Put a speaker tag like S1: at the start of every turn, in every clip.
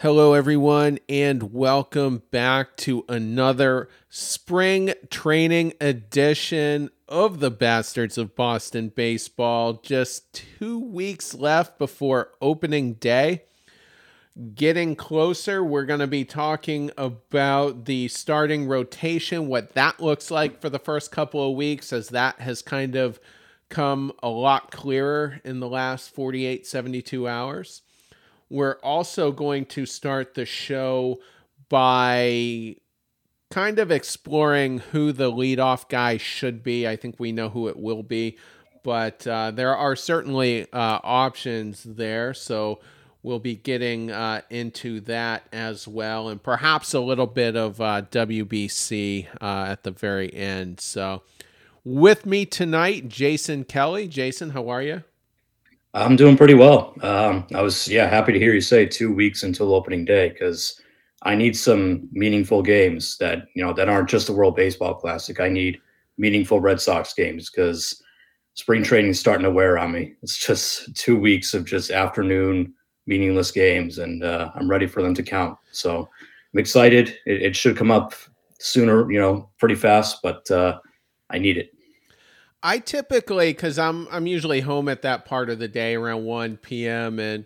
S1: Hello, everyone, and welcome back to another spring training edition of the Bastards of Boston Baseball. Just two weeks left before opening day. Getting closer, we're going to be talking about the starting rotation, what that looks like for the first couple of weeks, as that has kind of come a lot clearer in the last 48, 72 hours. We're also going to start the show by kind of exploring who the leadoff guy should be. I think we know who it will be, but uh, there are certainly uh, options there. So we'll be getting uh, into that as well, and perhaps a little bit of uh, WBC uh, at the very end. So with me tonight, Jason Kelly. Jason, how are you?
S2: I'm doing pretty well. Um, I was yeah happy to hear you say two weeks until opening day because I need some meaningful games that you know that aren't just the World Baseball Classic. I need meaningful Red Sox games because spring training is starting to wear on me. It's just two weeks of just afternoon meaningless games, and uh, I'm ready for them to count. So I'm excited. It, it, should come up sooner, you know, pretty fast, but uh, I need it.
S1: I typically because I'm I'm usually home at that part of the day around 1 p.m. and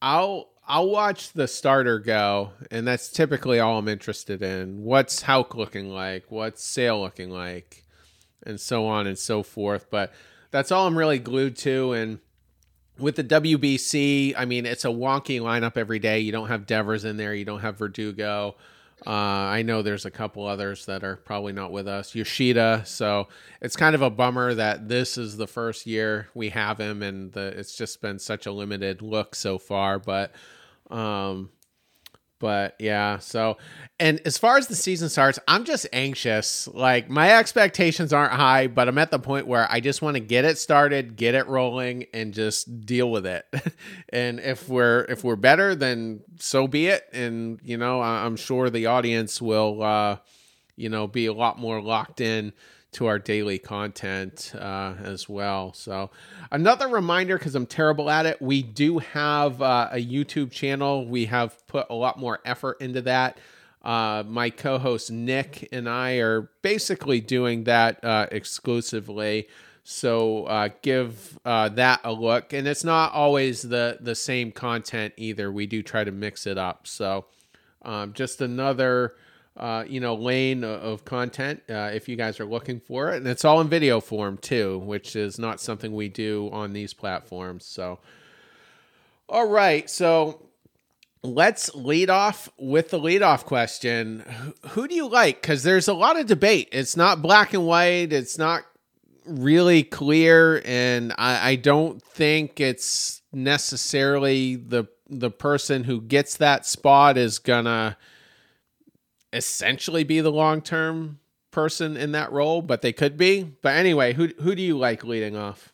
S1: I'll I'll watch the starter go, and that's typically all I'm interested in. What's Houck looking like? What's Sale looking like? And so on and so forth. But that's all I'm really glued to. And with the WBC, I mean, it's a wonky lineup every day. You don't have Devers in there. You don't have Verdugo. Uh, I know there's a couple others that are probably not with us. Yoshida, so it's kind of a bummer that this is the first year we have him, and the, it's just been such a limited look so far. But um, but yeah, so and as far as the season starts, I'm just anxious. Like my expectations aren't high, but I'm at the point where I just want to get it started, get it rolling and just deal with it. and if we're if we're better, then so be it and you know, I'm sure the audience will uh you know, be a lot more locked in to our daily content uh, as well. So, another reminder because I'm terrible at it, we do have uh, a YouTube channel. We have put a lot more effort into that. Uh, my co host Nick and I are basically doing that uh, exclusively. So uh, give uh, that a look, and it's not always the the same content either. We do try to mix it up. So um, just another uh, you know, lane of content uh, if you guys are looking for it. And it's all in video form too, which is not something we do on these platforms. So, all right. So let's lead off with the leadoff question. Who do you like? Because there's a lot of debate. It's not black and white, it's not really clear. And I, I don't think it's necessarily the the person who gets that spot is gonna essentially be the long term person in that role, but they could be. But anyway, who who do you like leading off?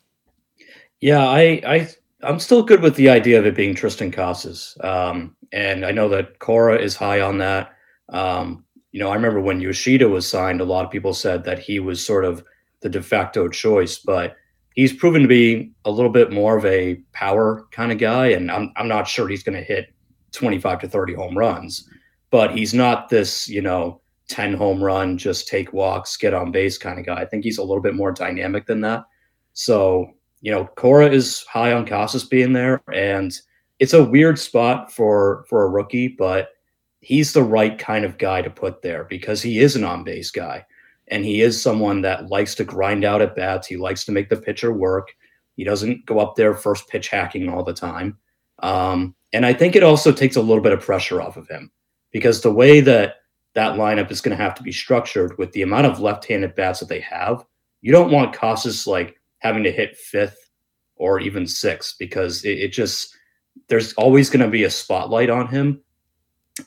S2: Yeah, I I I'm still good with the idea of it being Triston Casas. Um, and I know that Cora is high on that. Um, you know, I remember when Yoshida was signed, a lot of people said that he was sort of the de facto choice, but he's proven to be a little bit more of a power kind of guy. And I'm, I'm not sure he's going to hit 25 to 30 home runs but he's not this, you know, 10 home run, just take walks, get on base kind of guy. I think he's a little bit more dynamic than that. So, you know, Cora is high on Casas being there, and it's a weird spot for for a rookie, but he's the right kind of guy to put there because he is an on base guy, and he is someone that likes to grind out at bats. He likes to make the pitcher work. He doesn't go up there first pitch hacking all the time. Um, and I think it also takes a little bit of pressure off of him because the way that that lineup is going to have to be structured with the amount of left-handed bats that they have, you don't want Casas like having to hit fifth or even sixth because it, it just there's always going to be a spotlight on him.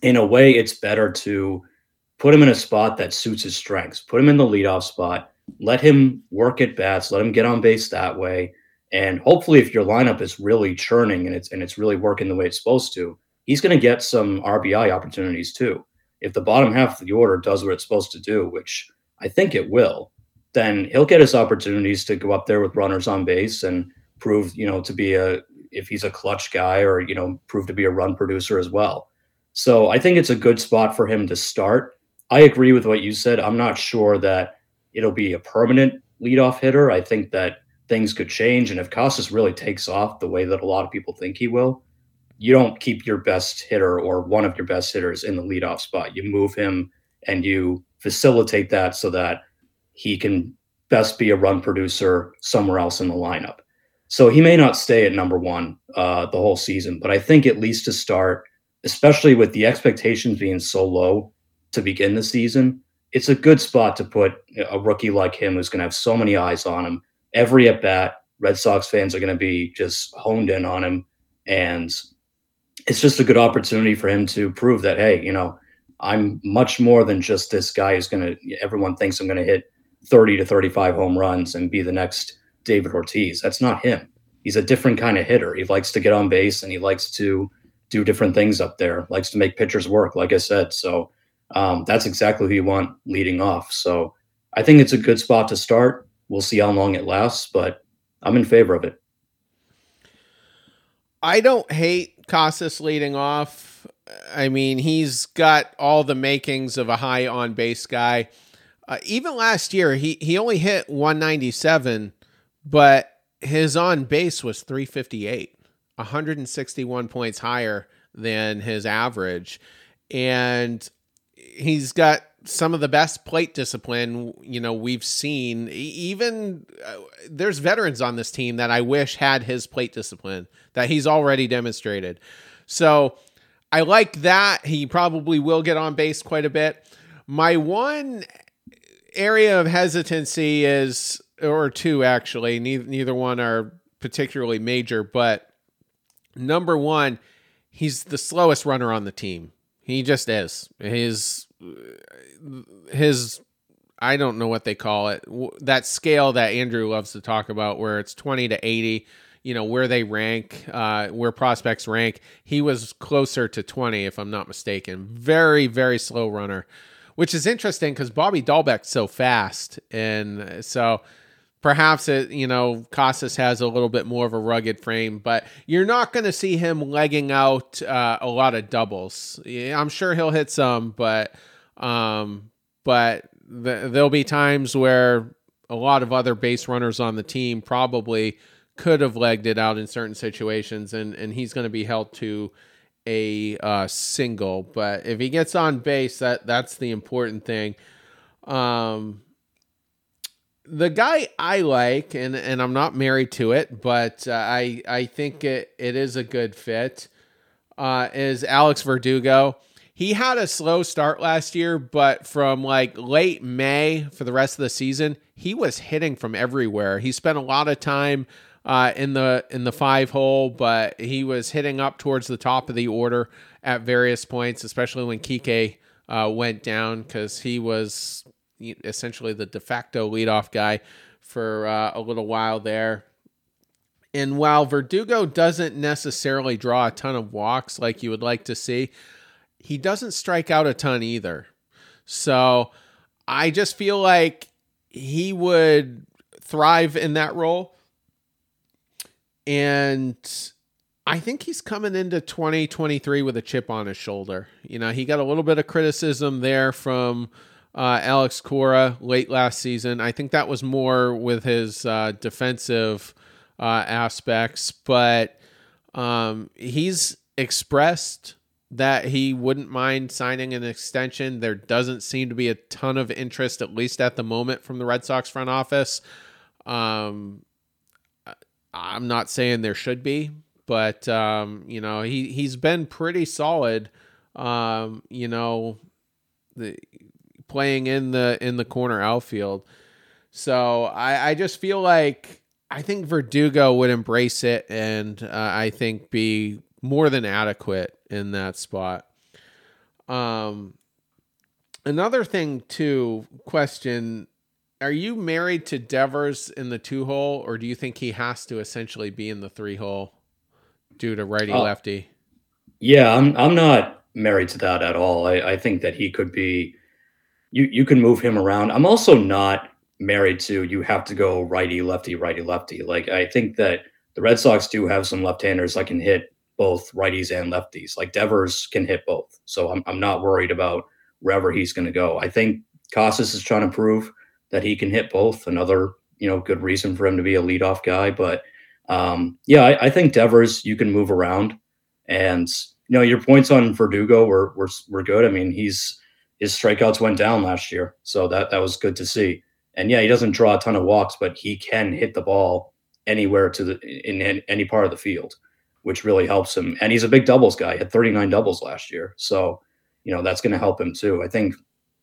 S2: In a way, it's better to put him in a spot that suits his strengths. Put him in the leadoff spot. Let him work at bats. Let him get on base that way. And hopefully, if your lineup is really churning and it's and it's really working the way it's supposed to, he's going to get some RBI opportunities too. If the bottom half of the order does what it's supposed to do, which I think it will, then he'll get his opportunities to go up there with runners on base and prove, you know, to be a if he's a clutch guy or you know prove to be a run producer as well. So I think it's a good spot for him to start. I agree with what you said. I'm not sure that it'll be a permanent leadoff hitter. I think that things could change. And if Casas really takes off the way that a lot of people think he will, you don't keep your best hitter or one of your best hitters in the leadoff spot. You move him and you facilitate that so that he can best be a run producer somewhere else in the lineup. So he may not stay at number one uh, the whole season, but I think at least to start, especially with the expectations being so low to begin the season, it's a good spot to put a rookie like him who's going to have so many eyes on him. Every at bat, Red Sox fans are going to be just honed in on him. And it's just a good opportunity for him to prove that, hey, you know, I'm much more than just this guy who's going to, everyone thinks I'm going to hit 30 to 35 home runs and be the next David Ortiz. That's not him. He's a different kind of hitter. He likes to get on base and he likes to do different things up there, likes to make pitchers work, like I said. So um, that's exactly who you want leading off. So I think it's a good spot to start. We'll see how long it lasts, but I'm in favor of it.
S1: I don't hate Casas leading off. I mean, he's got all the makings of a high on base guy. Uh, even last year, he, he only hit 197, but his on base was 358, 161 points higher than his average. And he's got some of the best plate discipline you know we've seen even uh, there's veterans on this team that I wish had his plate discipline that he's already demonstrated. So I like that he probably will get on base quite a bit. My one area of hesitancy is or two actually neither, neither one are particularly major but number 1 he's the slowest runner on the team he just is. His his I don't know what they call it. That scale that Andrew loves to talk about where it's 20 to 80, you know, where they rank, uh, where prospects rank. He was closer to 20 if I'm not mistaken. Very very slow runner, which is interesting cuz Bobby Dalbec's so fast and so Perhaps it, you know, Casas has a little bit more of a rugged frame, but you're not going to see him legging out uh, a lot of doubles. I'm sure he'll hit some, but um, but th- there'll be times where a lot of other base runners on the team probably could have legged it out in certain situations, and and he's going to be held to a uh, single. But if he gets on base, that that's the important thing. Um, the guy I like, and and I'm not married to it, but uh, I I think it it is a good fit. Uh, is Alex Verdugo? He had a slow start last year, but from like late May for the rest of the season, he was hitting from everywhere. He spent a lot of time uh, in the in the five hole, but he was hitting up towards the top of the order at various points, especially when Kike uh, went down because he was essentially the de facto leadoff guy for uh, a little while there. And while Verdugo doesn't necessarily draw a ton of walks like you would like to see, he doesn't strike out a ton either. So I just feel like he would thrive in that role. And I think he's coming into 2023 with a chip on his shoulder. You know, he got a little bit of criticism there from uh, Alex Cora late last season. I think that was more with his uh, defensive uh, aspects, but um, he's expressed that he wouldn't mind signing an extension. There doesn't seem to be a ton of interest, at least at the moment, from the Red Sox front office. Um, I'm not saying there should be, but um, you know he he's been pretty solid. Um, you know, the playing in the in the corner outfield. So I, I just feel like I think Verdugo would embrace it and uh, I think be more than adequate in that spot. Um, another thing too, question: Are you married to Devers in the two hole, or do you think he has to essentially be in the three hole due to righty lefty? Uh,
S2: yeah, I'm I'm not married to that at all. I, I think that he could be you you can move him around. I'm also not married to you have to go righty lefty righty lefty. Like I think that the Red Sox do have some left-handers that can hit both righties and lefties. Like Devers can hit both, so I'm I'm not worried about wherever he's going to go. I think Casas is trying to prove that he can hit both. Another you know good reason for him to be a leadoff guy, but um, yeah, I, I think Devers you can move around, and you know your points on Verdugo were were were good. I mean he's his strikeouts went down last year, so that that was good to see. And yeah, he doesn't draw a ton of walks, but he can hit the ball anywhere to the in, in any part of the field, which really helps him. And he's a big doubles guy. He had 39 doubles last year, so you know that's going to help him too. I think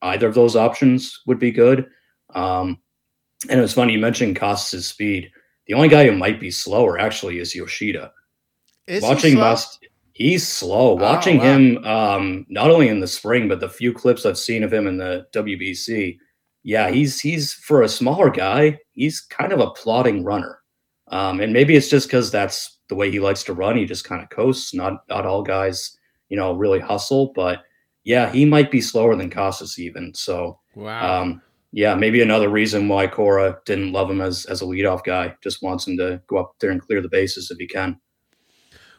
S2: either of those options would be good. Um, and it was funny you mentioned Casas' speed. The only guy who might be slower actually is Yoshida.
S1: Is
S2: Watching
S1: he?
S2: Must, he's slow. Watching
S1: wow.
S2: him, um, not only in the spring, but the few clips I've seen of him in the WBC, yeah, he's he's for a smaller guy, he's kind of a plodding runner. Um, and maybe it's just because that's the way he likes to run. He just kind of coasts. Not not all guys, you know, really hustle. But yeah, he might be slower than Casas even. So
S1: Wow.
S2: um, yeah, maybe another reason why Cora didn't love him as as a leadoff guy. Just wants him to go up there and clear the bases if he can.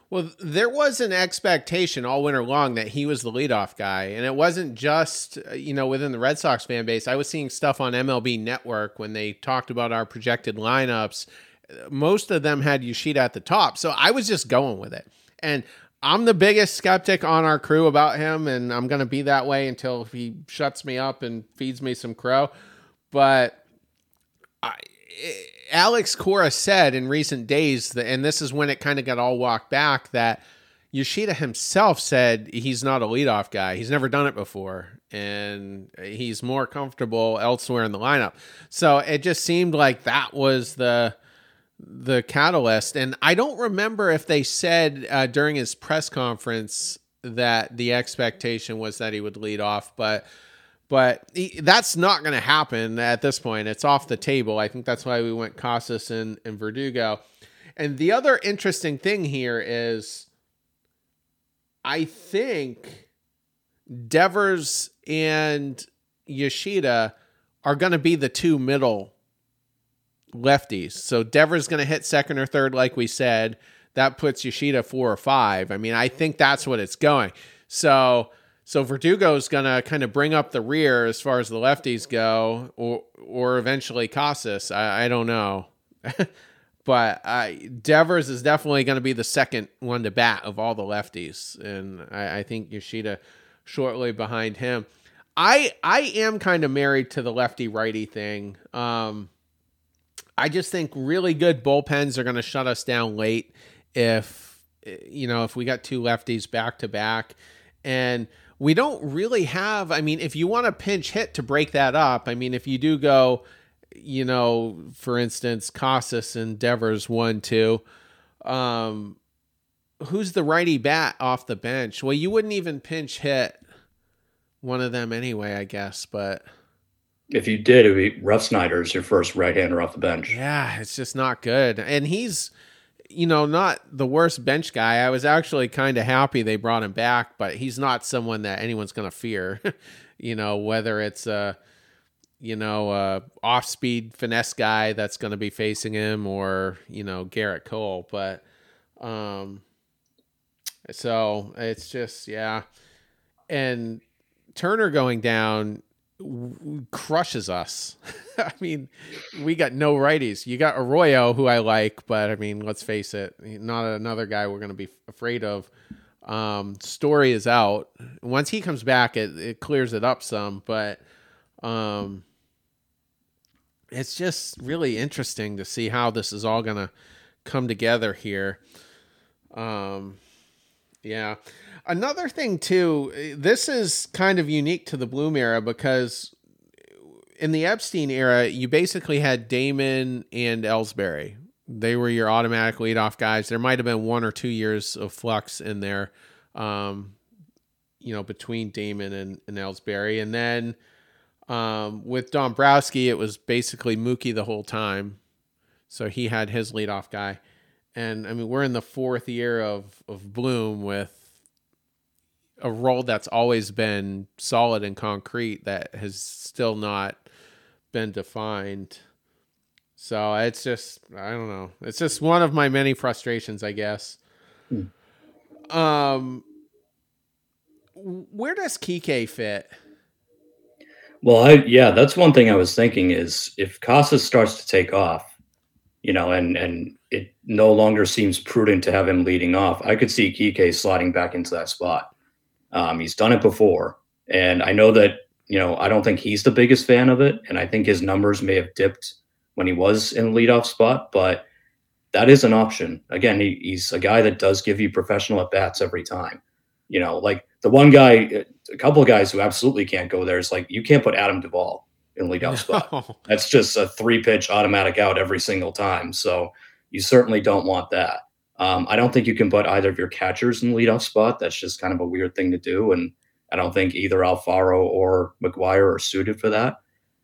S1: Well, there was an expectation all winter long that he was the leadoff guy, and it wasn't just uh, you know within the Red Sox fan base. I was seeing stuff on MLB Network when they talked about our projected lineups. Most of them had Yoshida at the top, so I was just going with it. And I'm the biggest skeptic on our crew about him, and I'm going to be that way until he shuts me up and feeds me some crow. But I, Alex Cora said in recent days that, and this is when it kind of got all walked back, that Yoshida himself said he's not a leadoff guy. He's never done it before, and he's more comfortable elsewhere in the lineup. So it just seemed like that was the the catalyst. And I don't remember if they said uh, during his press conference that the expectation was that he would lead off, but but he, that's not going to happen at this point. It's off the table. I think that's why we went Casas and, and Verdugo. And the other interesting thing here is I think Devers and Yoshida are going to be the two middle lefties. So Devers is going to hit second or third, like we said. That puts Yoshida four or five. I mean, I think that's what it's going. So so Verdugo is going to kind of bring up the rear as far as the lefties go, or or eventually Casas. I, I don't know. but I, Devers is definitely going to be the second one to bat of all the lefties, and I, I think Yoshida shortly behind him. I I am kind of married to the lefty righty thing. Um, I just think really good bullpens are going to shut us down late if you know if we got two lefties back to back, and we don't really have. I mean, if you want a pinch hit to break that up, I mean, if you do go you know, for instance, Casas and Devers one two. Um, who's the righty bat off the bench? Well, you wouldn't even pinch hit one of them anyway, I guess. But
S2: If you did, it would be Refsnyder's your first right hander off the bench.
S1: yeah, it's just not good. And he's, you know, not the worst bench guy. I was actually kind of happy they brought him back, but he's not someone that anyone's going to fear. you know, whether it's a you know, uh, off speed finesse guy that's going to be facing him or, you know, Gerrit Cole. But, um, so it's just, yeah. And Turner going down w- crushes us. I mean, we got no righties. You got Arroyo, who I like, but I mean, let's face it, not another guy we're going to be afraid of. Um, story is out. Once he comes back, it, it clears it up some, but, um, it's just really interesting to see how this is all going to come together here. Um, yeah. Another thing too, this is kind of unique to the Bloom era because in the Epstein era, you basically had Damon and Ellsbury. They were your automatic leadoff guys. There might have been one or two years of flux in there, um, you know, between Damon and, and Ellsbury. And then um, with Dombrowski, it was basically Mookie the whole time. So he had his leadoff guy. And I mean, we're in the fourth year of, of Bloom with a role that's always been solid and concrete that has still not been defined. So it's just, I don't know. It's just one of my many frustrations, I guess. Um, where does Kike fit?
S2: Well, I yeah, that's one thing I was thinking is if Casas starts to take off, you know, and and no longer seems prudent to have him leading off, I could see Kike sliding back into that spot. Um, he's done it before, and I know that you know I don't think he's the biggest fan of it, and I think his numbers may have dipped when he was in the leadoff spot, but that is an option. Again, he, he's a guy that does give you professional at bats every time. You know, like the one guy, a couple of guys who absolutely can't go there is like you can't put Adam Duvall in leadoff no. spot. That's just a three pitch automatic out every single time. So you certainly don't want that. Um, I don't think you can put either of your catchers in the leadoff spot. That's just kind of a weird thing to do, and I don't think either Alfaro or McGuire are suited for that.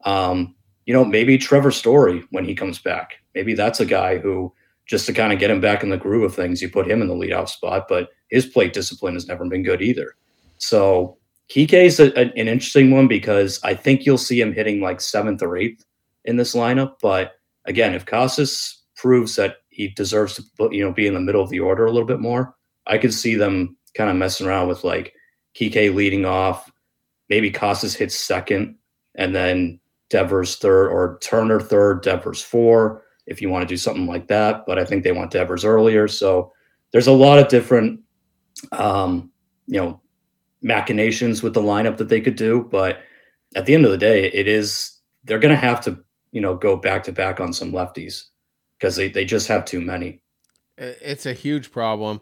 S2: Um, you know, maybe Trevor Story when he comes back. Maybe that's a guy who just to kind of get him back in the groove of things, you put him in the leadoff spot. But his plate discipline has never been good either. So Kike is an interesting one because I think you'll see him hitting like seventh or eighth in this lineup. But again, if Casas proves that he deserves to you know be in the middle of the order a little bit more, I could see them kind of messing around with like Kike leading off, maybe Casas hits second, and then Devers third or Turner third, Devers four, if you want to do something like that. But I think they want Devers earlier. So there's a lot of different um, you know, machinations with the lineup that they could do. But at the end of the day, it is they're going to have to, you know, go back to back on some lefties because they, they just have too many.
S1: It's a huge problem.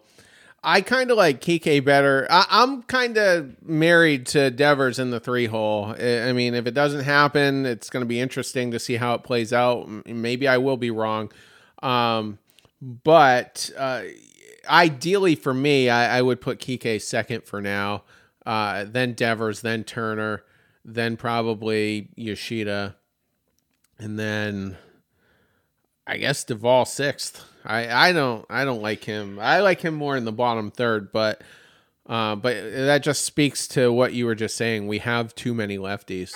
S1: I kind of like Kike better. I, am kind of married to Devers in the three hole. I mean, if it doesn't happen, it's going to be interesting to see how it plays out. Maybe I will be wrong. Um, but uh, ideally for me, I, I, would put Kike second for now, uh, then Devers, then Turner, then probably Yoshida, and then I guess Duvall sixth. I, I don't I don't like him. I like him more in the bottom third, but uh, but that just speaks to what you were just saying. We have too many lefties.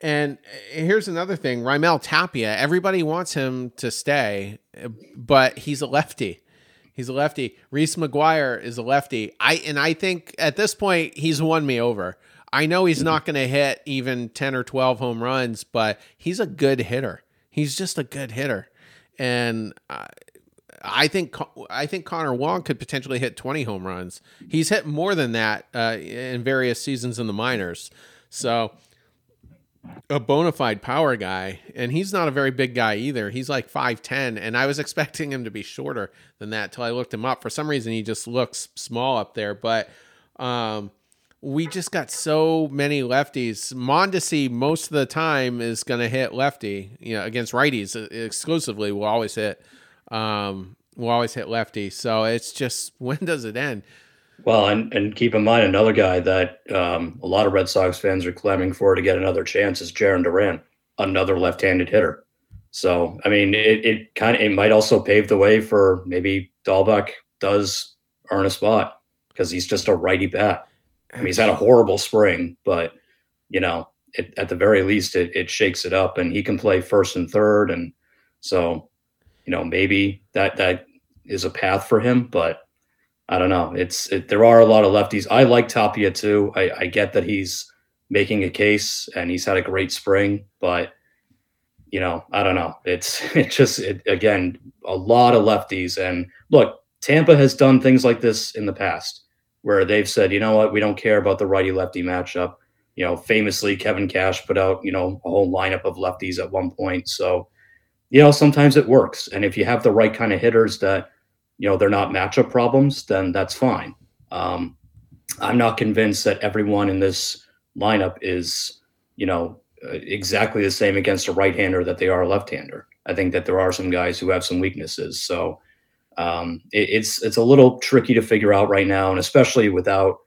S1: And here's another thing: Raimel Tapia. Everybody wants him to stay, but he's a lefty. He's a lefty. Reese McGuire is a lefty. I and I think at this point he's won me over. I know he's not going to hit even 10 or 12 home runs, but he's a good hitter. He's just a good hitter. And uh, I think I think Connor Wong could potentially hit 20 home runs. He's hit more than that uh, in various seasons in the minors. So a bona fide power guy, and he's not a very big guy either. He's like five ten, and I was expecting him to be shorter than that till I looked him up. For some reason, he just looks small up there, but um, we just got so many lefties. Mondesi most of the time is going to hit lefty, you know, against righties exclusively. Will always hit, um, will always hit lefty. So it's just when does it end?
S2: Well, and, and keep in mind another guy that um, a lot of Red Sox fans are clamoring for to get another chance is Jarren Duran, another left-handed hitter. So, I mean, it, it kind of it might also pave the way for maybe Dalbec does earn a spot because he's just a righty bat. I mean, he's had a horrible spring, but you know, it, at the very least, it, it shakes it up, and he can play first and third, and so you know maybe that that is a path for him. But I don't know. It's it, there are a lot of lefties. I like Tapia too. I, I get that he's making a case and he's had a great spring, but you know, I don't know. It's it just it, again a lot of lefties. And look, Tampa has done things like this in the past where they've said, you know what, we don't care about the righty lefty matchup. You know, famously, Kevin Cash put out you know a whole lineup of lefties at one point. So, you know, sometimes it works. And if you have the right kind of hitters that you know they're not matchup problems, then that's fine. Um, I'm not convinced that everyone in this lineup is you know exactly the same against a right-hander that they are a left-hander. I think that there are some guys who have some weaknesses. So um, it, it's it's a little tricky to figure out right now, and especially without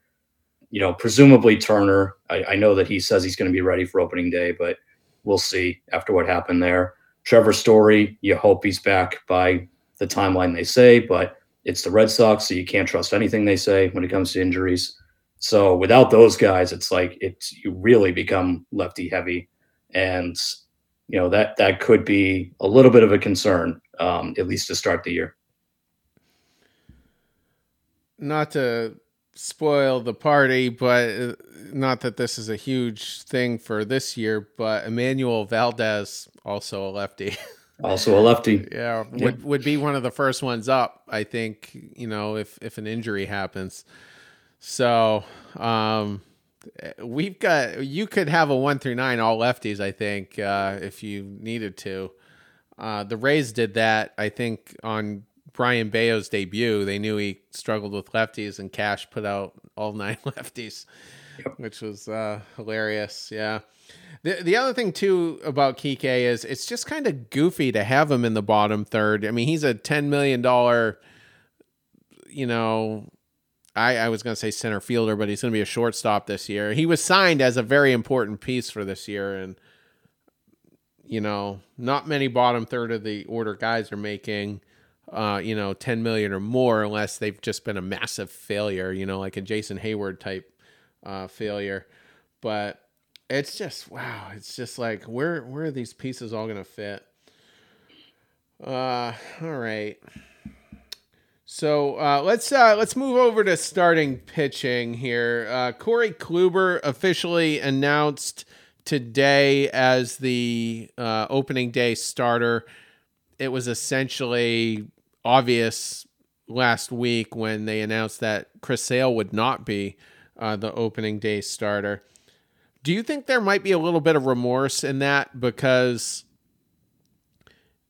S2: you know presumably Turner. I, I know that he says he's going to be ready for opening day, but we'll see after what happened there. Trevor Story, you hope he's back by the timeline they say, but it's the Red Sox, so you can't trust anything they say when it comes to injuries. So without those guys, it's like it's you really become lefty heavy, and you know that that could be a little bit of a concern, um, at least to start the year.
S1: Not to spoil the party, but uh, not that this is a huge thing for this year, but Enmanuel Valdez, also a lefty.
S2: Also a lefty.
S1: yeah, would would be one of the first ones up, I think, you know, if if an injury happens. So, um we've got you could have a 1 through 9 all lefties, I think, uh if you needed to. Uh the Rays did that, I think, on Brayan Bello's debut. They knew he struggled with lefties and Cash put out all nine lefties, yep. which was uh hilarious. Yeah. The the other thing too about Kike is it's just kind of goofy to have him in the bottom third. I mean, he's a ten million dollar, you know, I, I was going to say center fielder, but he's going to be a shortstop this year. He was signed as a very important piece for this year, and you know, not many bottom third of the order guys are making, uh, you know, ten million or more, unless they've just been a massive failure, you know, like a Jason Heyward type uh, failure. But it's just wow it's just like where where are these pieces all gonna fit uh all right so uh, let's uh, let's move over to starting pitching here. Uh, Corey Kluber officially announced today as the uh, opening day starter. It was essentially obvious last week when they announced that Chris Sale would not be uh, the opening day starter. Do you think there might be a little bit of remorse in that because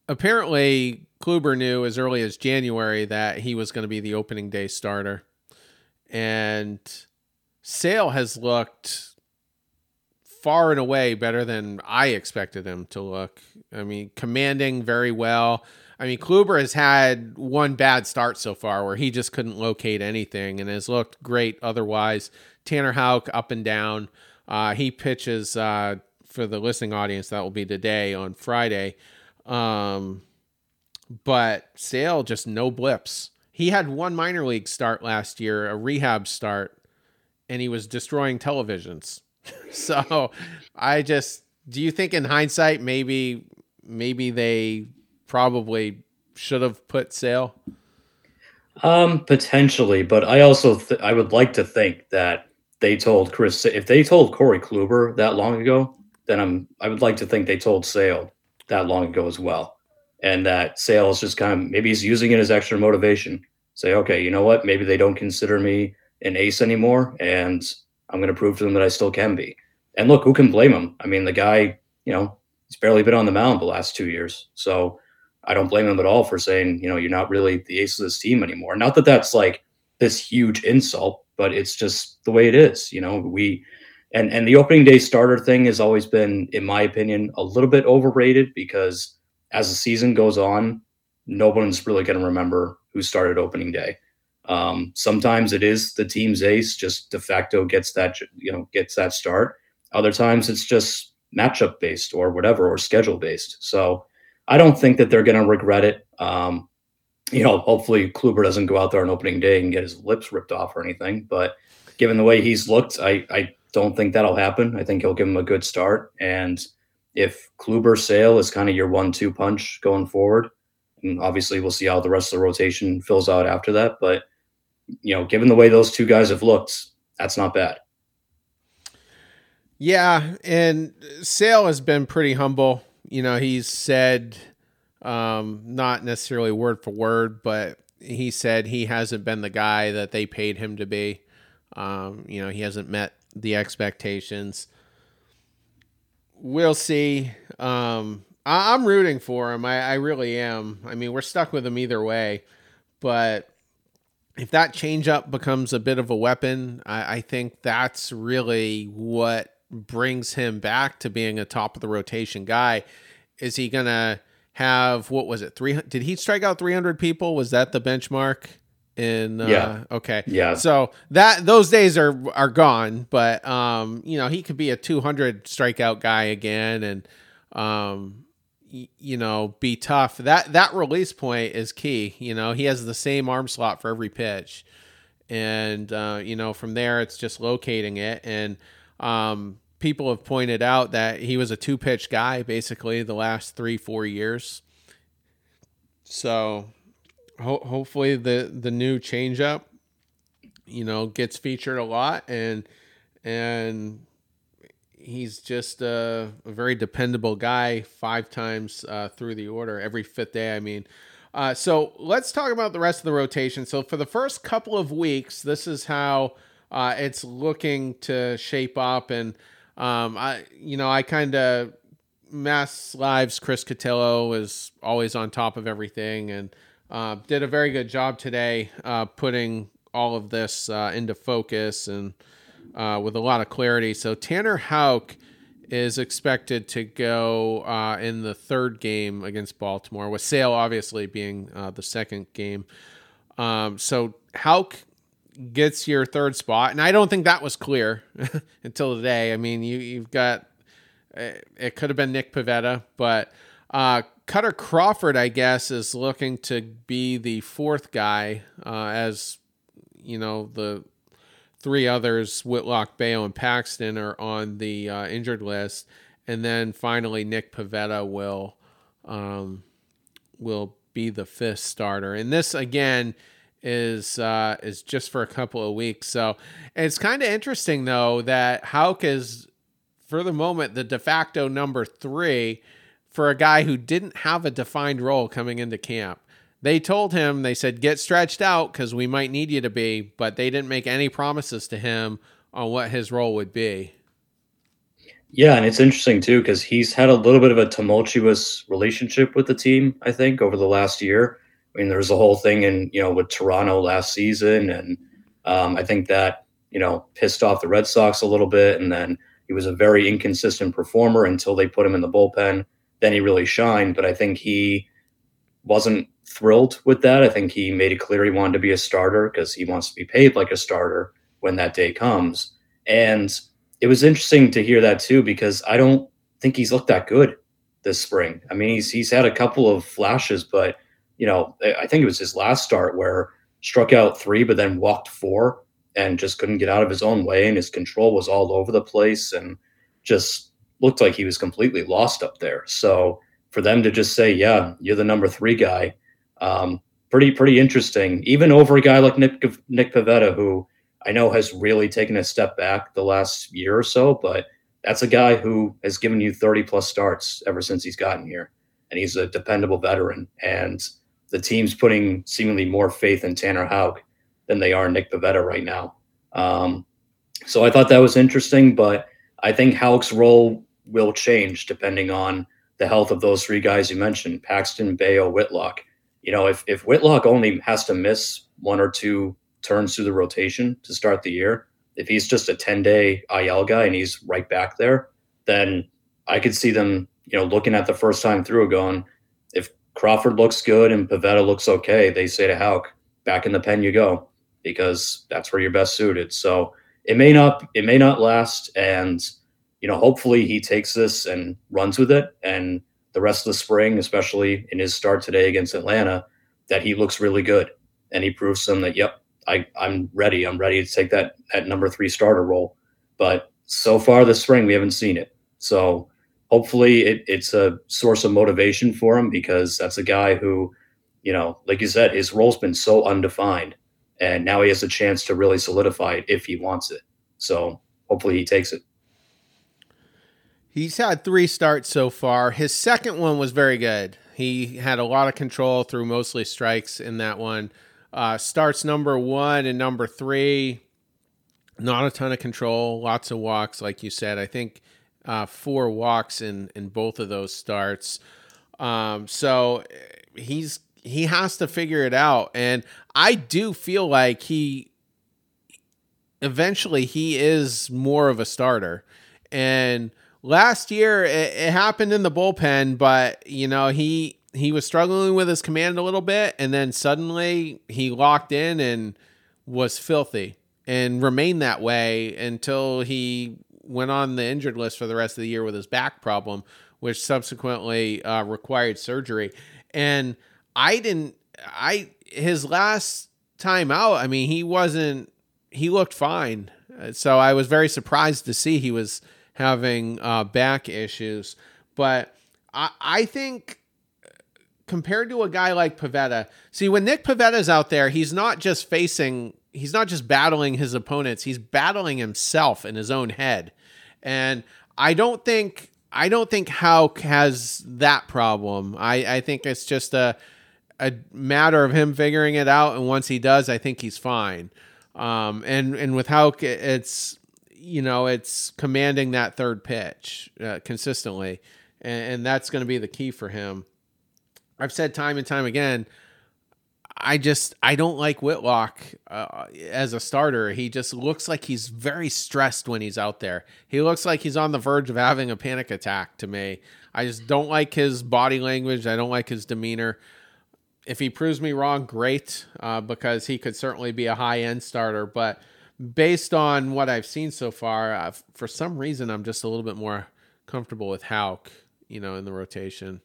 S1: apparently Kluber knew as early as January that he was going to be the opening day starter, and Sale has looked far and away better than I expected him to look. I mean, commanding very well. I mean, Kluber has had one bad start so far where he just couldn't locate anything and has looked great otherwise. Tanner Houck up and down. Uh, he pitches uh, for the listening audience. That will be today on Friday. Um, but Sale just no blips. He had one minor league start last year, a rehab start, and he was destroying televisions. so I just do you think in hindsight maybe maybe they probably should have put Sale?
S2: Um, potentially, but I also th- I would like to think that they told Chris if they told Corey Kluber that long ago, then I'm I would like to think they told Sale that long ago as well. And that Sale is just kind of maybe he's using it as extra motivation. Say, okay, you know what? Maybe they don't consider me an ace anymore, and I'm going to prove to them that I still can be. And look, who can blame him? I mean, the guy, you know, he's barely been on the mound the last two years, so I don't blame him at all for saying, you know, you're not really the ace of this team anymore. Not that that's like this huge insult, but it's just the way it is. You know, we and and the opening day starter thing has always been, in my opinion, a little bit overrated because as the season goes on, no one's really going to remember who started opening day. Um, sometimes it is the team's ace just de facto gets that you know gets that start. Other times it's just matchup based or whatever or schedule based. So I don't think that they're going to regret it. Um, you know, hopefully Kluber doesn't go out there on opening day and get his lips ripped off or anything. But given the way he's looked, I, I don't think that'll happen. I think he'll give him a good start. And if Kluber Sale is kind of your one two punch going forward, and obviously we'll see how the rest of the rotation fills out after that. But, you know, given the way those two guys have looked, that's not bad.
S1: Yeah. And Sale has been pretty humble. You know, he's said, um, not necessarily word for word, but he said he hasn't been the guy that they paid him to be. Um, you know, he hasn't met the expectations. We'll see. Um, I- am rooting for him. I-, I really am. I mean, we're stuck with him either way, but if that changeup becomes a bit of a weapon, I, I think that's really what brings him back to being a top of the rotation guy. Is he gonna have what was it? Three? Did he strike out three hundred people? Was that the benchmark? In uh,
S2: yeah,
S1: okay,
S2: yeah.
S1: So that those days are are gone, but um, you know he could be a two hundred strikeout guy again, and um, y- you know, be tough. That that release point is key. You know, he has the same arm slot for every pitch, and uh, you know from there it's just locating it and um people have pointed out that he was a two pitch guy basically the last three four years. So ho- hopefully the the new changeup you know, gets featured a lot and and he's just a, a very dependable guy. Five times uh, through the order every fifth day. I mean. Uh, so let's talk about the rest of the rotation. So for the first couple of weeks, this is how uh, it's looking to shape up, and um, I, you know, I kind of MassLive's. Chris Cotillo is always on top of everything, and uh, did a very good job today uh, putting all of this uh, into focus and uh, with a lot of clarity. So Tanner Houck is expected to go uh, in the third game against Baltimore, with Sale obviously being uh, the second game. Um, so Houck gets your third spot, and I don't think that was clear until today. I mean, you you've got it could have been Nick Pivetta, but uh, Kutter Crawford, I guess, is looking to be the fourth guy, uh, as you know the three others, Whitlock, Bello, and Paxton, are on the uh, injured list, and then finally Nick Pivetta will um, will be the fifth starter. And this again is uh, is just for a couple of weeks. So it's kind of interesting though that Houck is for the moment the de facto number three for a guy who didn't have a defined role coming into camp. They told him they said get stretched out because we might need you to be but they didn't make any promises to him on what his role would be.
S2: Yeah and it's interesting too because he's had a little bit of a tumultuous relationship with the team i think over the last year i mean there's a whole thing in you know with toronto last season and um, i think that you know pissed off the red sox a little bit and then he was a very inconsistent performer until they put him in the bullpen then he really shined but i think he wasn't thrilled with that. I think he made it clear he wanted to be a starter because he wants to be paid like a starter when that day comes. And it was interesting to hear that too because I don't think he's looked that good this spring. I mean, he's he's had a couple of flashes, but you know, I think it was his last start where struck out three, but then walked four and just couldn't get out of his own way, and his control was all over the place and just looked like he was completely lost up there. So for them to just say, "Yeah, you're the number three guy," um, pretty pretty interesting. Even over a guy like Nick Nick Pivetta, who I know has really taken a step back the last year or so, but that's a guy who has given you 30 plus starts ever since he's gotten here, and he's a dependable veteran. And the team's putting seemingly more faith in Tanner Houck than they are Nick Pivetta right now. Um, so I thought that was interesting, but I think Houck's role will change depending on the health of those three guys you mentioned Paxton, Bello, Whitlock. You know, if, if Whitlock only has to miss one or two turns through the rotation to start the year, if he's just a 10 day IL guy and he's right back there, then I could see them, you know, looking at the first time through going, Crawford looks good and Pivetta looks okay, they say to Houck, back in the pen you go, because that's where you're best suited. So it may not it may not last. And you know, hopefully he takes this and runs with it. And the rest of the spring, especially in his start today against Atlanta, that he looks really good. And he proves them that, yep, I, I'm ready. I'm ready to take that, that number three starter role. But so far this spring, we haven't seen it. So hopefully it, it's a source of motivation for him because that's a guy who, you know, like you said, his role's been so undefined. And now he has a chance to really solidify it if he wants it. So hopefully he takes it.
S1: He's had three starts so far. His second one was very good. He had a lot of control through mostly strikes in that one. Uh, starts number one and number three, not a ton of control, lots of walks, like you said. I think uh, four walks in in both of those starts. Um, so he's he has to figure it out, and I do feel like he eventually he is more of a starter, and last year it, it, happened in the bullpen, but you know he he was struggling with his command a little bit, and then suddenly he locked in and was filthy and remained that way until he went on the injured list for the rest of the year with his back problem, which subsequently uh, required surgery. And I didn't. I his last time out. I mean, he wasn't. He looked fine. So I was very surprised to see he was having uh, back issues. But I, I think compared to a guy like Pivetta, see when Nick Pivetta's out there, he's not just facing he's not just battling his opponents, he's battling himself in his own head. And I don't think I don't think Houck has that problem. I, I think it's just a a matter of him figuring it out, and once he does, I think he's fine. Um, and and with Houck, it's you know it's commanding that third pitch uh, consistently, and, and that's going to be the key for him. I've said time and time again, I just I don't like Whitlock uh, as a starter. He just looks like he's very stressed when he's out there. He looks like he's on the verge of having a panic attack to me. I just don't like his body language. I don't like his demeanor. If he proves me wrong, great, uh, because he could certainly be a high end starter. But based on what I've seen so far, uh, for some reason, I'm just a little bit more comfortable with Houck, you know, in the rotation.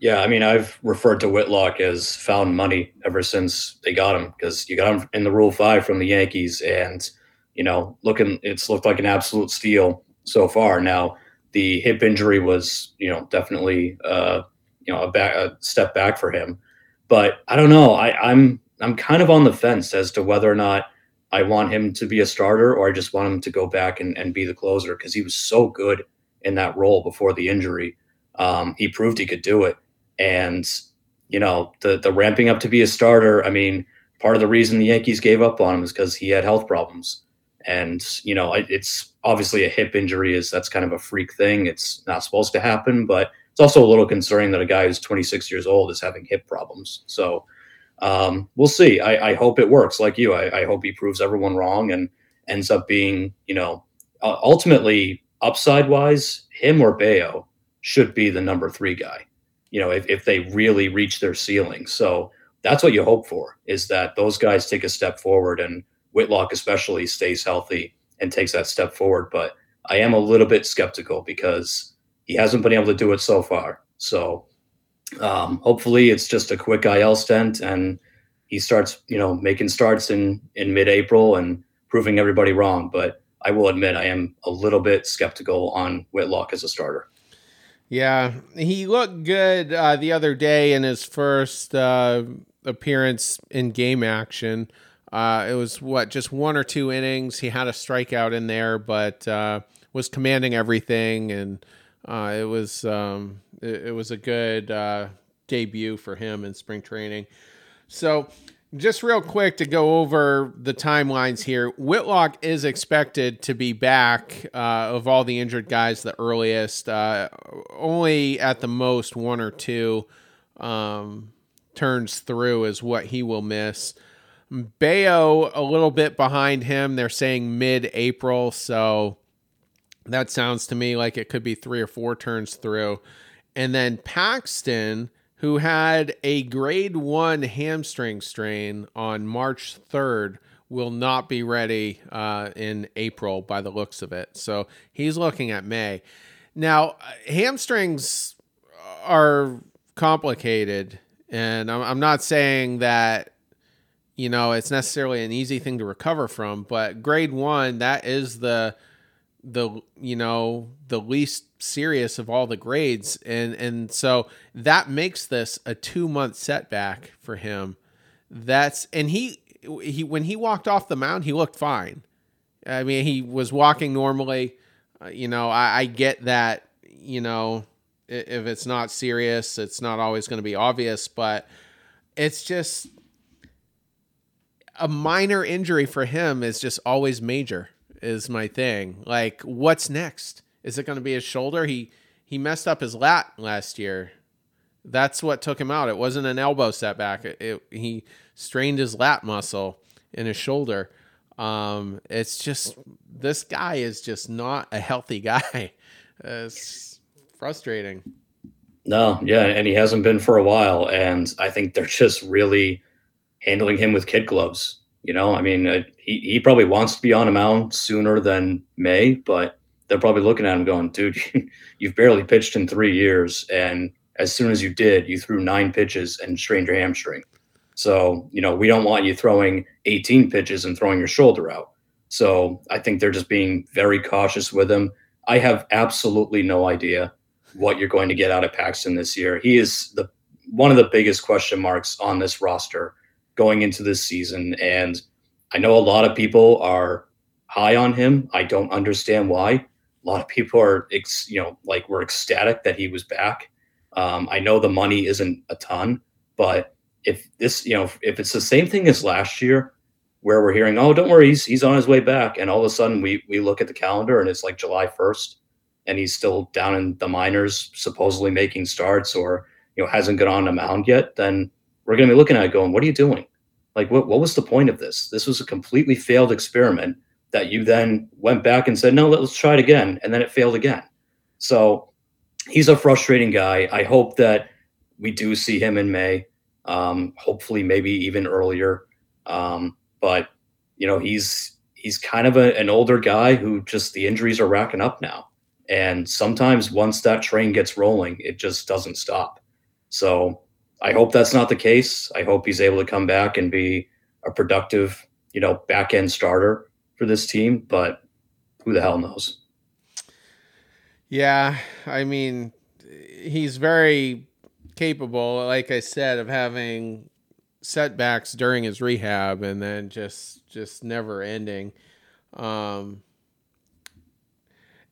S2: Yeah, I mean, I've referred to Whitlock as found money ever since they got him because you got him in the Rule Five from the Yankees, and you know, looking, it's looked like an absolute steal so far. Now, the hip injury was, you know, definitely, uh, you know, a, back, a step back for him. But I don't know. I, I'm I'm kind of on the fence as to whether or not I want him to be a starter or I just want him to go back and, and be the closer because he was so good in that role before the injury. Um, he proved he could do it. And, you know, the the ramping up to be a starter, I mean, part of the reason the Yankees gave up on him is because he had health problems. And, you know, it's obviously a hip injury is that's kind of a freak thing. It's not supposed to happen, but it's also a little concerning that a guy who's 26 years old is having hip problems. So um, we'll see. I, I, hope it works like you. I, I, hope he proves everyone wrong and ends up being, you know, ultimately upside wise, him or Bello should be the number three guy you know, if, if they really reach their ceiling. So that's what you hope for is that those guys take a step forward and Whitlock especially stays healthy and takes that step forward. But I am a little bit skeptical because he hasn't been able to do it so far. So um, hopefully it's just a quick IL stint and he starts, you know, making starts in in mid-April and proving everybody wrong. But I will admit I am a little bit skeptical on Whitlock as a starter.
S1: Yeah, he looked good uh, the other day in his first uh, appearance in game action. Uh, it was what just one or two innings. He had a strikeout in there, but uh, was commanding everything, and uh, it was um, it, it, was a good uh, debut for him in spring training. So just real quick to go over the timelines here. Whitlock is expected to be back uh, of all the injured guys the earliest. Uh, only at the most one or two um, turns through is what he will miss. Bello a little bit behind him. They're saying mid April, so that sounds to me like it could be three or four turns through. And then Paxton who had a grade one hamstring strain on March 3rd, will not be ready uh, in April by the looks of it. So he's looking at May. Now, hamstrings are complicated, and I'm, I'm not saying that you know it's necessarily an easy thing to recover from, but grade one that is the the you know the least serious of all the grades. And and so that makes this a 2 month setback for him. That's and he he when he walked off the mound he looked fine. I mean he was walking normally. Uh, you know I, I get that you know if it's not serious it's not always going to be obvious but it's just a minor injury for him is just always major is my thing. Like, what's next? Is it going to be his shoulder? He he messed up his lat last year. That's what took him out. It wasn't an elbow setback. It, it, he strained his lat muscle in his shoulder. Um, it's just this guy is just not a healthy guy. it's frustrating.
S2: No, yeah, and he hasn't been for a while, and I think they're just really handling him with kid gloves. You know, I mean, uh, he, he probably wants to be on a mound sooner than May, but they're probably looking at him going, dude, you've barely pitched in three years. And as soon as you did, you threw nine pitches and strained your hamstring. So, you know, we don't want you throwing 18 pitches and throwing your shoulder out. So I think they're just being very cautious with him. I have absolutely no idea what you're going to get out of Paxton this year. He is the one of the biggest question marks on this roster going into this season. And I know a lot of people are high on him. I don't understand why. A lot of people are, ex, you know, like we're ecstatic that he was back. Um, I know the money isn't a ton, but if this, you know, if it's the same thing as last year, where we're hearing, oh, don't worry, he's, he's on his way back, and all of a sudden we we look at the calendar and it's like July first, and he's still down in the minors, supposedly making starts, or you know hasn't got on a mound yet, then we're going to be looking at it going, what are you doing? Like, what what was the point of this? This was a completely failed experiment that you then went back and said, no, let's try it again, and then it failed again. So he's a frustrating guy. I hope that we do see him in May. Um, hopefully, maybe even earlier. Um, but you know, he's he's kind of a, an older guy who just the injuries are racking up now. And sometimes once that train gets rolling, it just doesn't stop. So I hope that's not the case. I hope he's able to come back and be a productive, you know, back end starter for this team. But who the hell knows?
S1: Yeah, I mean, he's very capable, like I said, of having setbacks during his rehab and then just just never ending. Um,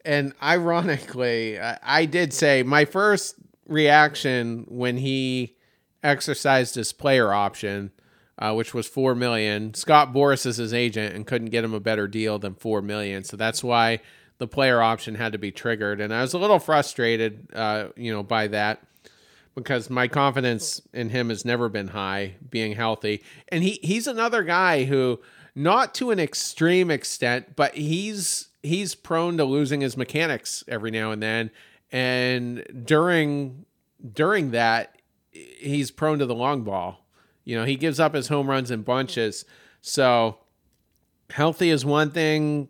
S1: and ironically, I, I did say my first reaction when he exercised his player option, uh, which was four million. Scott Boras is his agent and couldn't get him a better deal than four million, so that's why the player option had to be triggered. And I was a little frustrated, uh, you know, by that because my confidence in him has never been high, being healthy. And he he's another guy who, not to an extreme extent, but he's he's prone to losing his mechanics every now and then. And during during that, he's prone to the long ball. You know, he gives up his home runs in bunches. So healthy is one thing.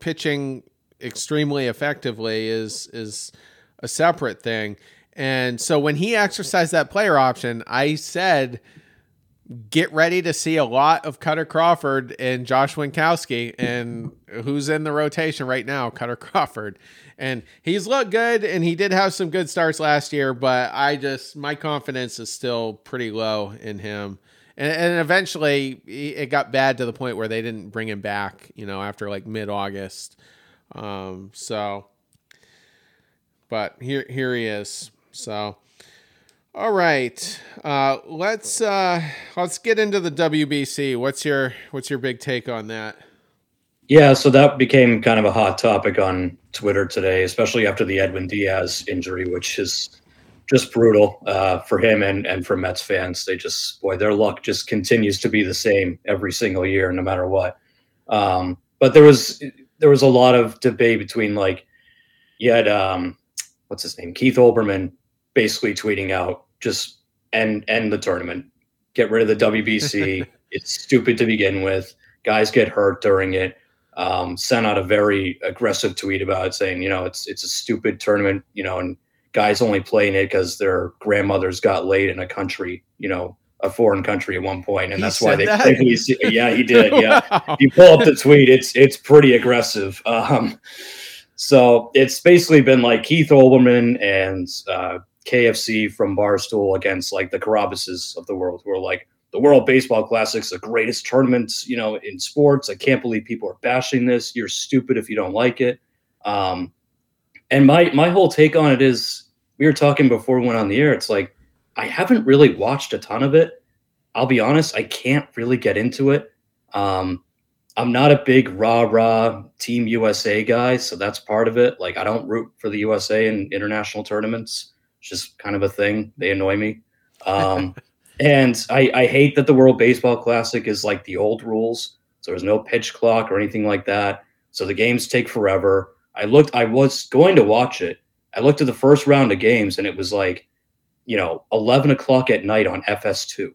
S1: Pitching extremely effectively is is a separate thing. And so when he exercised that player option, I said, get ready to see a lot of Kutter Crawford and Josh Winckowski. And who's in the rotation right now? Kutter Crawford. And he's looked good and he did have some good starts last year, but I just, my confidence is still pretty low in him. And, and eventually it got bad to the point where they didn't bring him back, you know, after like mid August. Um, so, but here, here he is. So, all right, uh, let's uh, let's get into the WBC. What's your what's your big take on that?
S2: Yeah, so that became kind of a hot topic on Twitter today, especially after the Edwin Diaz injury, which is just brutal uh, for him and and for Mets fans. They just boy, their luck just continues to be the same every single year, no matter what. Um, but there was there was a lot of debate between like you had um, what's his name, Keith Olbermann, basically tweeting out just end end the tournament, get rid of the WBC. it's stupid to begin with. Guys get hurt during it. Um, sent out a very aggressive tweet about it, saying, you know, it's it's a stupid tournament, you know, and guys only playing it because their grandmothers got laid in a country, you know, a foreign country at one point, and he that's why they. That? Yeah, he did. Yeah, wow. you pull up the tweet. It's it's pretty aggressive. Um, so it's basically been like Keith Olbermann and uh, KFC from Barstool against like the Carrabises of the world, who are like the World Baseball Classic's the greatest tournament, you know, in sports. I can't believe people are bashing this. You're stupid if you don't like it. Um, and my my whole take on it is, we were talking before we went on the air. It's like I haven't really watched a ton of it. I'll be honest, I can't really get into it. Um, I'm not a big rah rah Team USA guy, so that's part of it. Like I don't root for the USA in international tournaments. It's just kind of a thing. They annoy me. Um, and I, I hate that the World Baseball Classic is like the old rules. So there's no pitch clock or anything like that. So the games take forever. I looked. I was going to watch it. I looked at the first round of games, and it was like, you know, 11 o'clock at night on FS2. And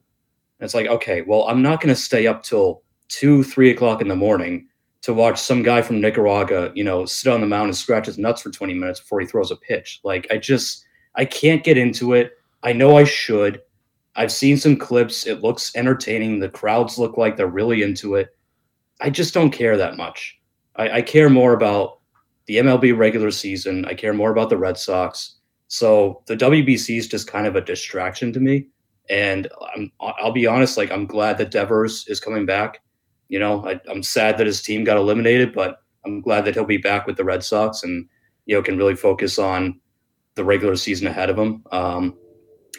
S2: it's like, okay, well, I'm not going to stay up till two, three o'clock in the morning to watch some guy from Nicaragua, you know, sit on the mound and scratch his nuts for 20 minutes before he throws a pitch. Like, I just, I can't get into it. I know I should. I've seen some clips. It looks entertaining. The crowds look like they're really into it. I just don't care that much. I, I care more about the MLB regular season. I care more about the Red Sox. So the WBC is just kind of a distraction to me. And I'm, I'll be honest, like I'm glad that Devers is coming back. You know, I, I'm sad that his team got eliminated, but I'm glad that he'll be back with the Red Sox and you know can really focus on the regular season ahead of him. Um,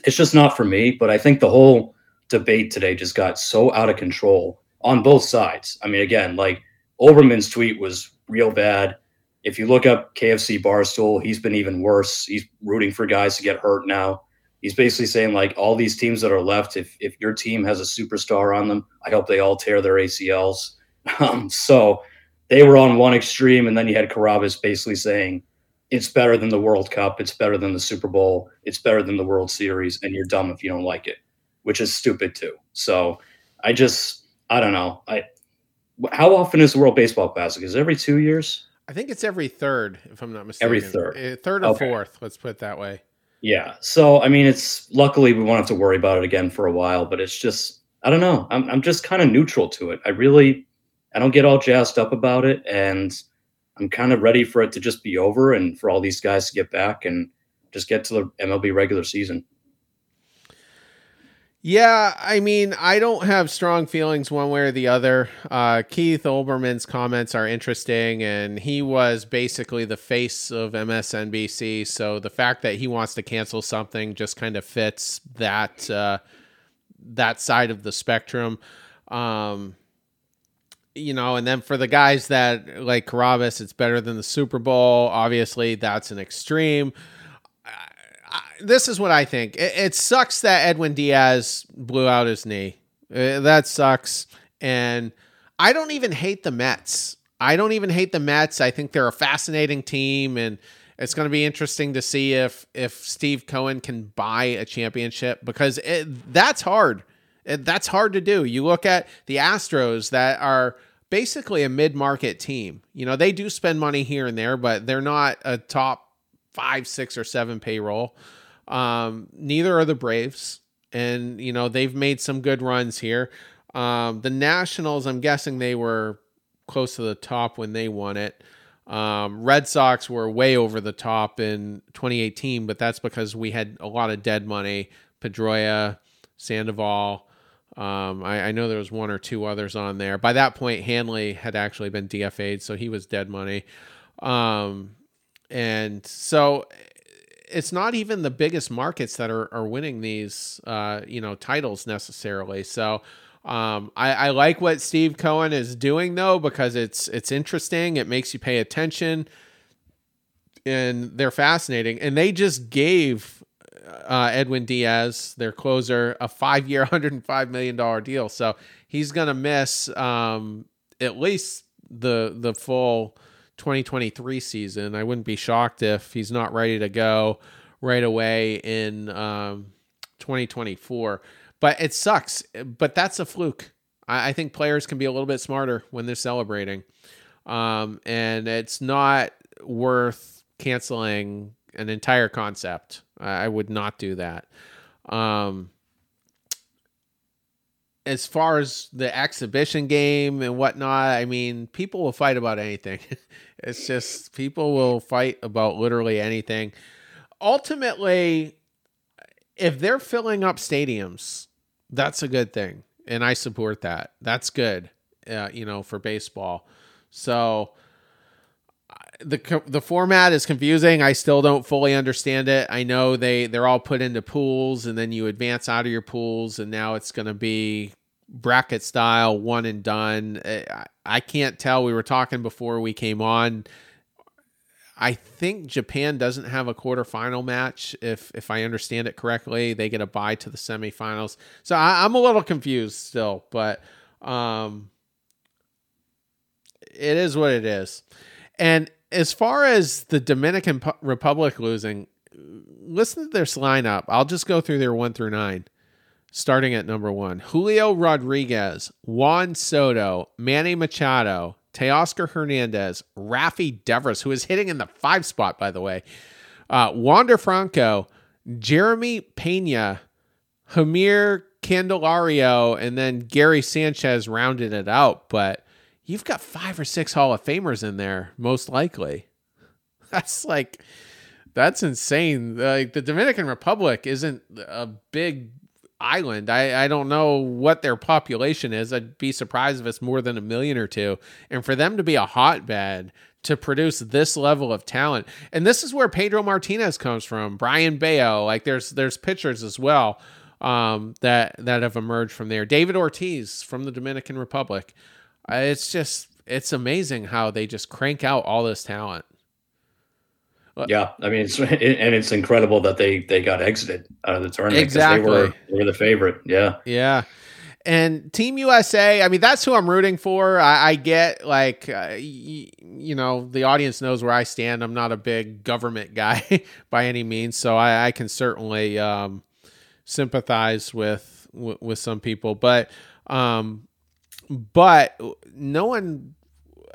S2: it's just not for me, but I think the whole debate today just got so out of control on both sides. I mean, again, like Olbermann's tweet was real bad. If you look up KFC Barstool, he's been even worse. He's rooting for guys to get hurt now. He's basically saying like all these teams that are left, if if your team has a superstar on them, I hope they all tear their ACLs. Um, so they were on one extreme, and then you had Carrabis basically saying it's better than the World Cup, it's better than the Super Bowl, it's better than the World Series, and you're dumb if you don't like it, which is stupid too. So I just I don't know. I how often is the World Baseball Classic? Is it every two years?
S1: I think it's every third, if I'm not mistaken.
S2: Every third,
S1: uh, third or okay. fourth. Let's put it that way.
S2: Yeah. So I mean, it's luckily we won't have to worry about it again for a while. But it's just I don't know. I'm I'm just kind of neutral to it. I really I don't get all jazzed up about it, and I'm kind of ready for it to just be over and for all these guys to get back and just get to the MLB regular season.
S1: Yeah, I mean, I don't have strong feelings one way or the other. Uh, Keith Olbermann's comments are interesting, and he was basically the face of MSNBC. So the fact that he wants to cancel something just kind of fits that uh, that side of the spectrum. Um, you know, and then for the guys that like Carrabis, it's better than the Super Bowl. Obviously, that's an extreme this is what I think. It, it, sucks that Edwin Diaz blew out his knee. Uh, that sucks. And I don't even hate the Mets. I don't even hate the Mets. I think they're a fascinating team, and it's going to be interesting to see if if Steve Cohen can buy a championship because it, that's hard. That's hard to do. You look at the Astros that are basically a mid-market team. You know, they do spend money here and there, but they're not a top five, six, or seven payroll. Um, neither are the Braves, and you know they've made some good runs here. Um, the Nationals, I'm guessing they were close to the top when they won it. Um, Red Sox were way over the top in 2018, but that's because we had a lot of dead money. Pedroia, Sandoval. Um, I, I, know there was one or two others on there. By that point, Hanley had actually been DFA'd, so he was dead money. Um, and so it's not even the biggest markets that are, are winning these uh, you know titles necessarily. So um, I, I like what Steve Cohen is doing though because it's it's interesting. It makes you pay attention, and they're fascinating. And they just gave uh, Edwin Diaz, their closer, a five-year, hundred and five million dollar deal. So he's gonna miss um, at least the the full 2023 season. I wouldn't be shocked if he's not ready to go right away in um, 2024. But it sucks. But that's a fluke. I, I, think players can be a little bit smarter when they're celebrating. Um, and it's not worth canceling an entire concept. I, would not do that. Um, as far as the exhibition game and whatnot, I mean, people will fight about anything. it's just people will fight about literally anything. Ultimately, if they're filling up stadiums, that's a good thing, and I support that. That's good, uh, you know, for baseball. So the the format is confusing. I still don't fully understand it. I know they they're all put into pools and then you advance out of your pools and now it's going to be bracket style one and done. I, I can't tell. We were talking before we came on. I think Japan doesn't have a quarterfinal match. If if I understand it correctly, they get a bye to the semifinals. So I, am a little confused still, but um, it is what it is. And as far as the Dominican Republic losing, listen to this lineup. I'll just go through their one through nine. Starting at number one, Julio Rodriguez, Juan Soto, Manny Machado, Teoscar Hernandez, Rafi Devers, who is hitting in the five spot, by the way, uh, Wander Franco, Jeremy Pena, Jeimer Candelario, and then Gary Sanchez rounded it out. But you've got five or six Hall of Famers in there, most likely. That's like that's insane. Like the Dominican Republic isn't a big island. I, I don't know what their population is. I'd be surprised if it's more than a million or two. And for them to be a hotbed to produce this level of talent, and this is where Pedro Martinez comes from, Brayan Bello. Like there's there's pitchers as well um, that that have emerged from there. David Ortiz from the Dominican Republic. It's just it's amazing how they just crank out all this talent.
S2: Yeah, I mean, it's and it's incredible that they they got exited out of the tournament
S1: exactly.
S2: they were they were the favorite. Yeah,
S1: yeah. And Team USA, I mean, that's who I'm rooting for. I, I get like, uh, y- you know, the audience knows where I stand. I'm not a big government guy by any means, so I, I can certainly um, sympathize with, with, with some people, but um, but no one.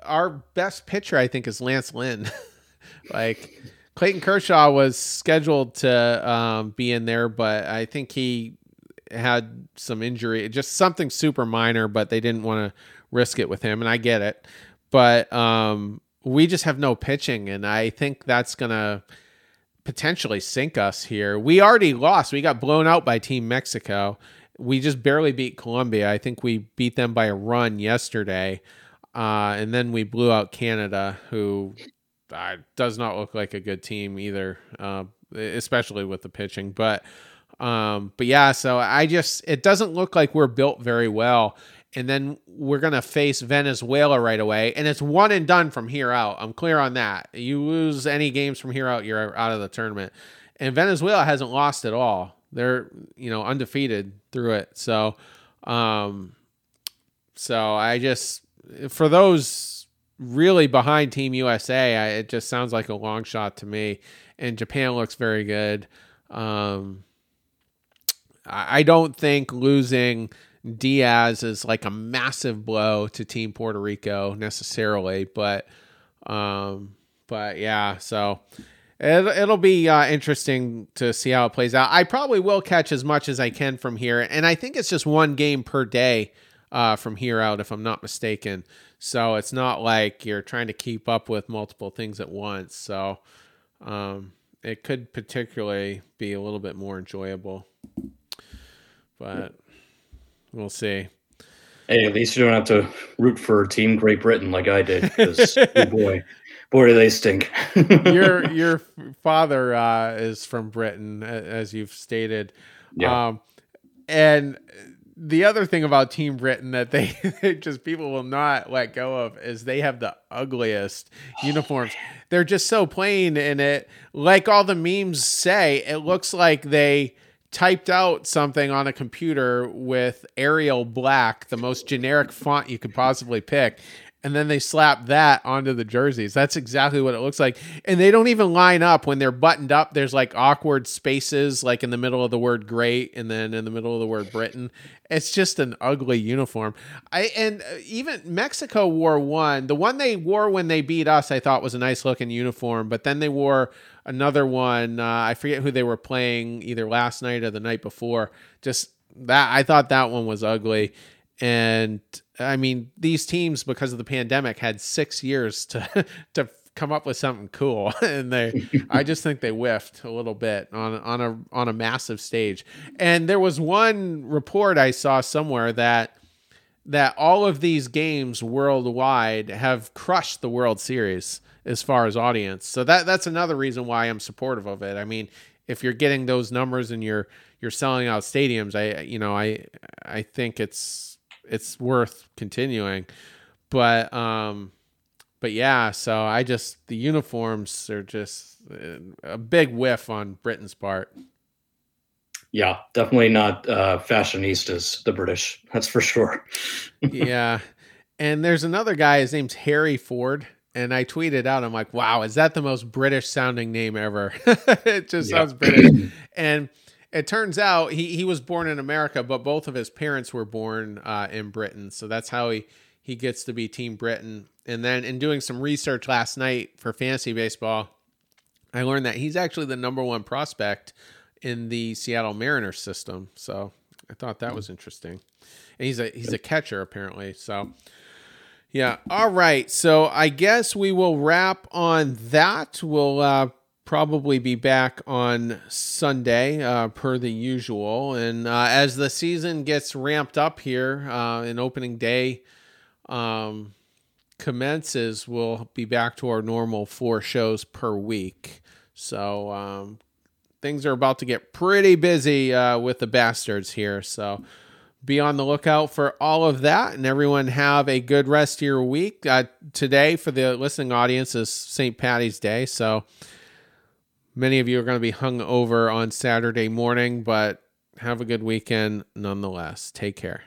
S1: Our best pitcher, I think, is Lance Lynn. like Clayton Kershaw was scheduled to um, be in there, but I think he had some injury, just something super minor, but they didn't want to risk it with him, and I get it. But um, we just have no pitching, and I think that's gonna potentially sink us here. We already lost. We got blown out by Team Mexico. We just barely beat Colombia. I think we beat them by a run yesterday. Uh, and then we blew out Canada, who uh, does not look like a good team either, uh, especially with the pitching. But um, but yeah, so I just it doesn't look like we're built very well. And then we're gonna face Venezuela right away, and it's one and done from here out. I'm clear on that. You lose any games from here out, you're out of the tournament. And Venezuela hasn't lost at all. They're you know undefeated through it. So, um, so I just for those really behind Team USA, I, it just sounds like a long shot to me. And Japan looks very good. Um, I, I don't think losing Diaz is like a massive blow to Team Puerto Rico necessarily, but um, but yeah, so it, it'll be uh, interesting to see how it plays out. I probably will catch as much as I can from here, and I think it's just one game per day uh, from here out, if I'm not mistaken. So it's not like you're trying to keep up with multiple things at once. So um, it could particularly be a little bit more enjoyable, but we'll see.
S2: Hey, at least you don't have to root for Team Great Britain like I did. Because oh boy, boy, do they stink.
S1: your your father uh, is from Britain, as you've stated.
S2: Yeah.
S1: Um, and the other thing about Team Britain that they, they just people will not let go of is they have the ugliest uniforms. They're just so plain in it. Like all the memes say, it looks like they typed out something on a computer with Arial Black, the most generic font you could possibly pick, and then they slap that onto the jerseys. That's exactly what it looks like. And they don't even line up when they're buttoned up. There's like awkward spaces, like in the middle of the word great and then in the middle of the word Britain. It's just an ugly uniform. I and even Mexico wore one. The one they wore when they beat us, I thought was a nice looking uniform, but then they wore another one. Uh, I forget who they were playing either last night or the night before. Just that I thought that one was ugly. And I mean, these teams because of the pandemic had six years to to come up with something cool, and they, I just think they whiffed a little bit on on a on a massive stage. And there was one report I saw somewhere that that all of these games worldwide have crushed the World Series as far as audience. So that that's another reason why I'm supportive of it. I mean, if you're getting those numbers and you're you're selling out stadiums, I you know I I think it's it's worth continuing. But um but yeah, so I just the uniforms are just a big whiff on Britain's part.
S2: Yeah, definitely not uh, fashionistas, the British. That's for sure.
S1: yeah. And there's another guy, his name's Harry Ford. And I tweeted out, I'm like, wow, is that the most British sounding name ever? it just yeah. sounds British. and it turns out he, he was born in America, but both of his parents were born uh, in Britain. So that's how he, he gets to be Team Britain. And then in doing some research last night for fantasy baseball, I learned that he's actually the number one prospect in the Seattle Mariners system. So I thought that was interesting. And he's a he's a catcher apparently. So yeah. All right. So I guess we will wrap on that. We'll uh, probably be back on Sunday, uh, per the usual. And uh, as the season gets ramped up here, uh, and opening day um, commences, we'll be back to our normal four shows per week. So um, things are about to get pretty busy uh, with the bastards here. So be on the lookout for all of that and everyone have a good rest of your week uh, today for the listening audience is st patty's day so Many of you are going to be hung over on Saturday morning, but have a good weekend nonetheless. Take care.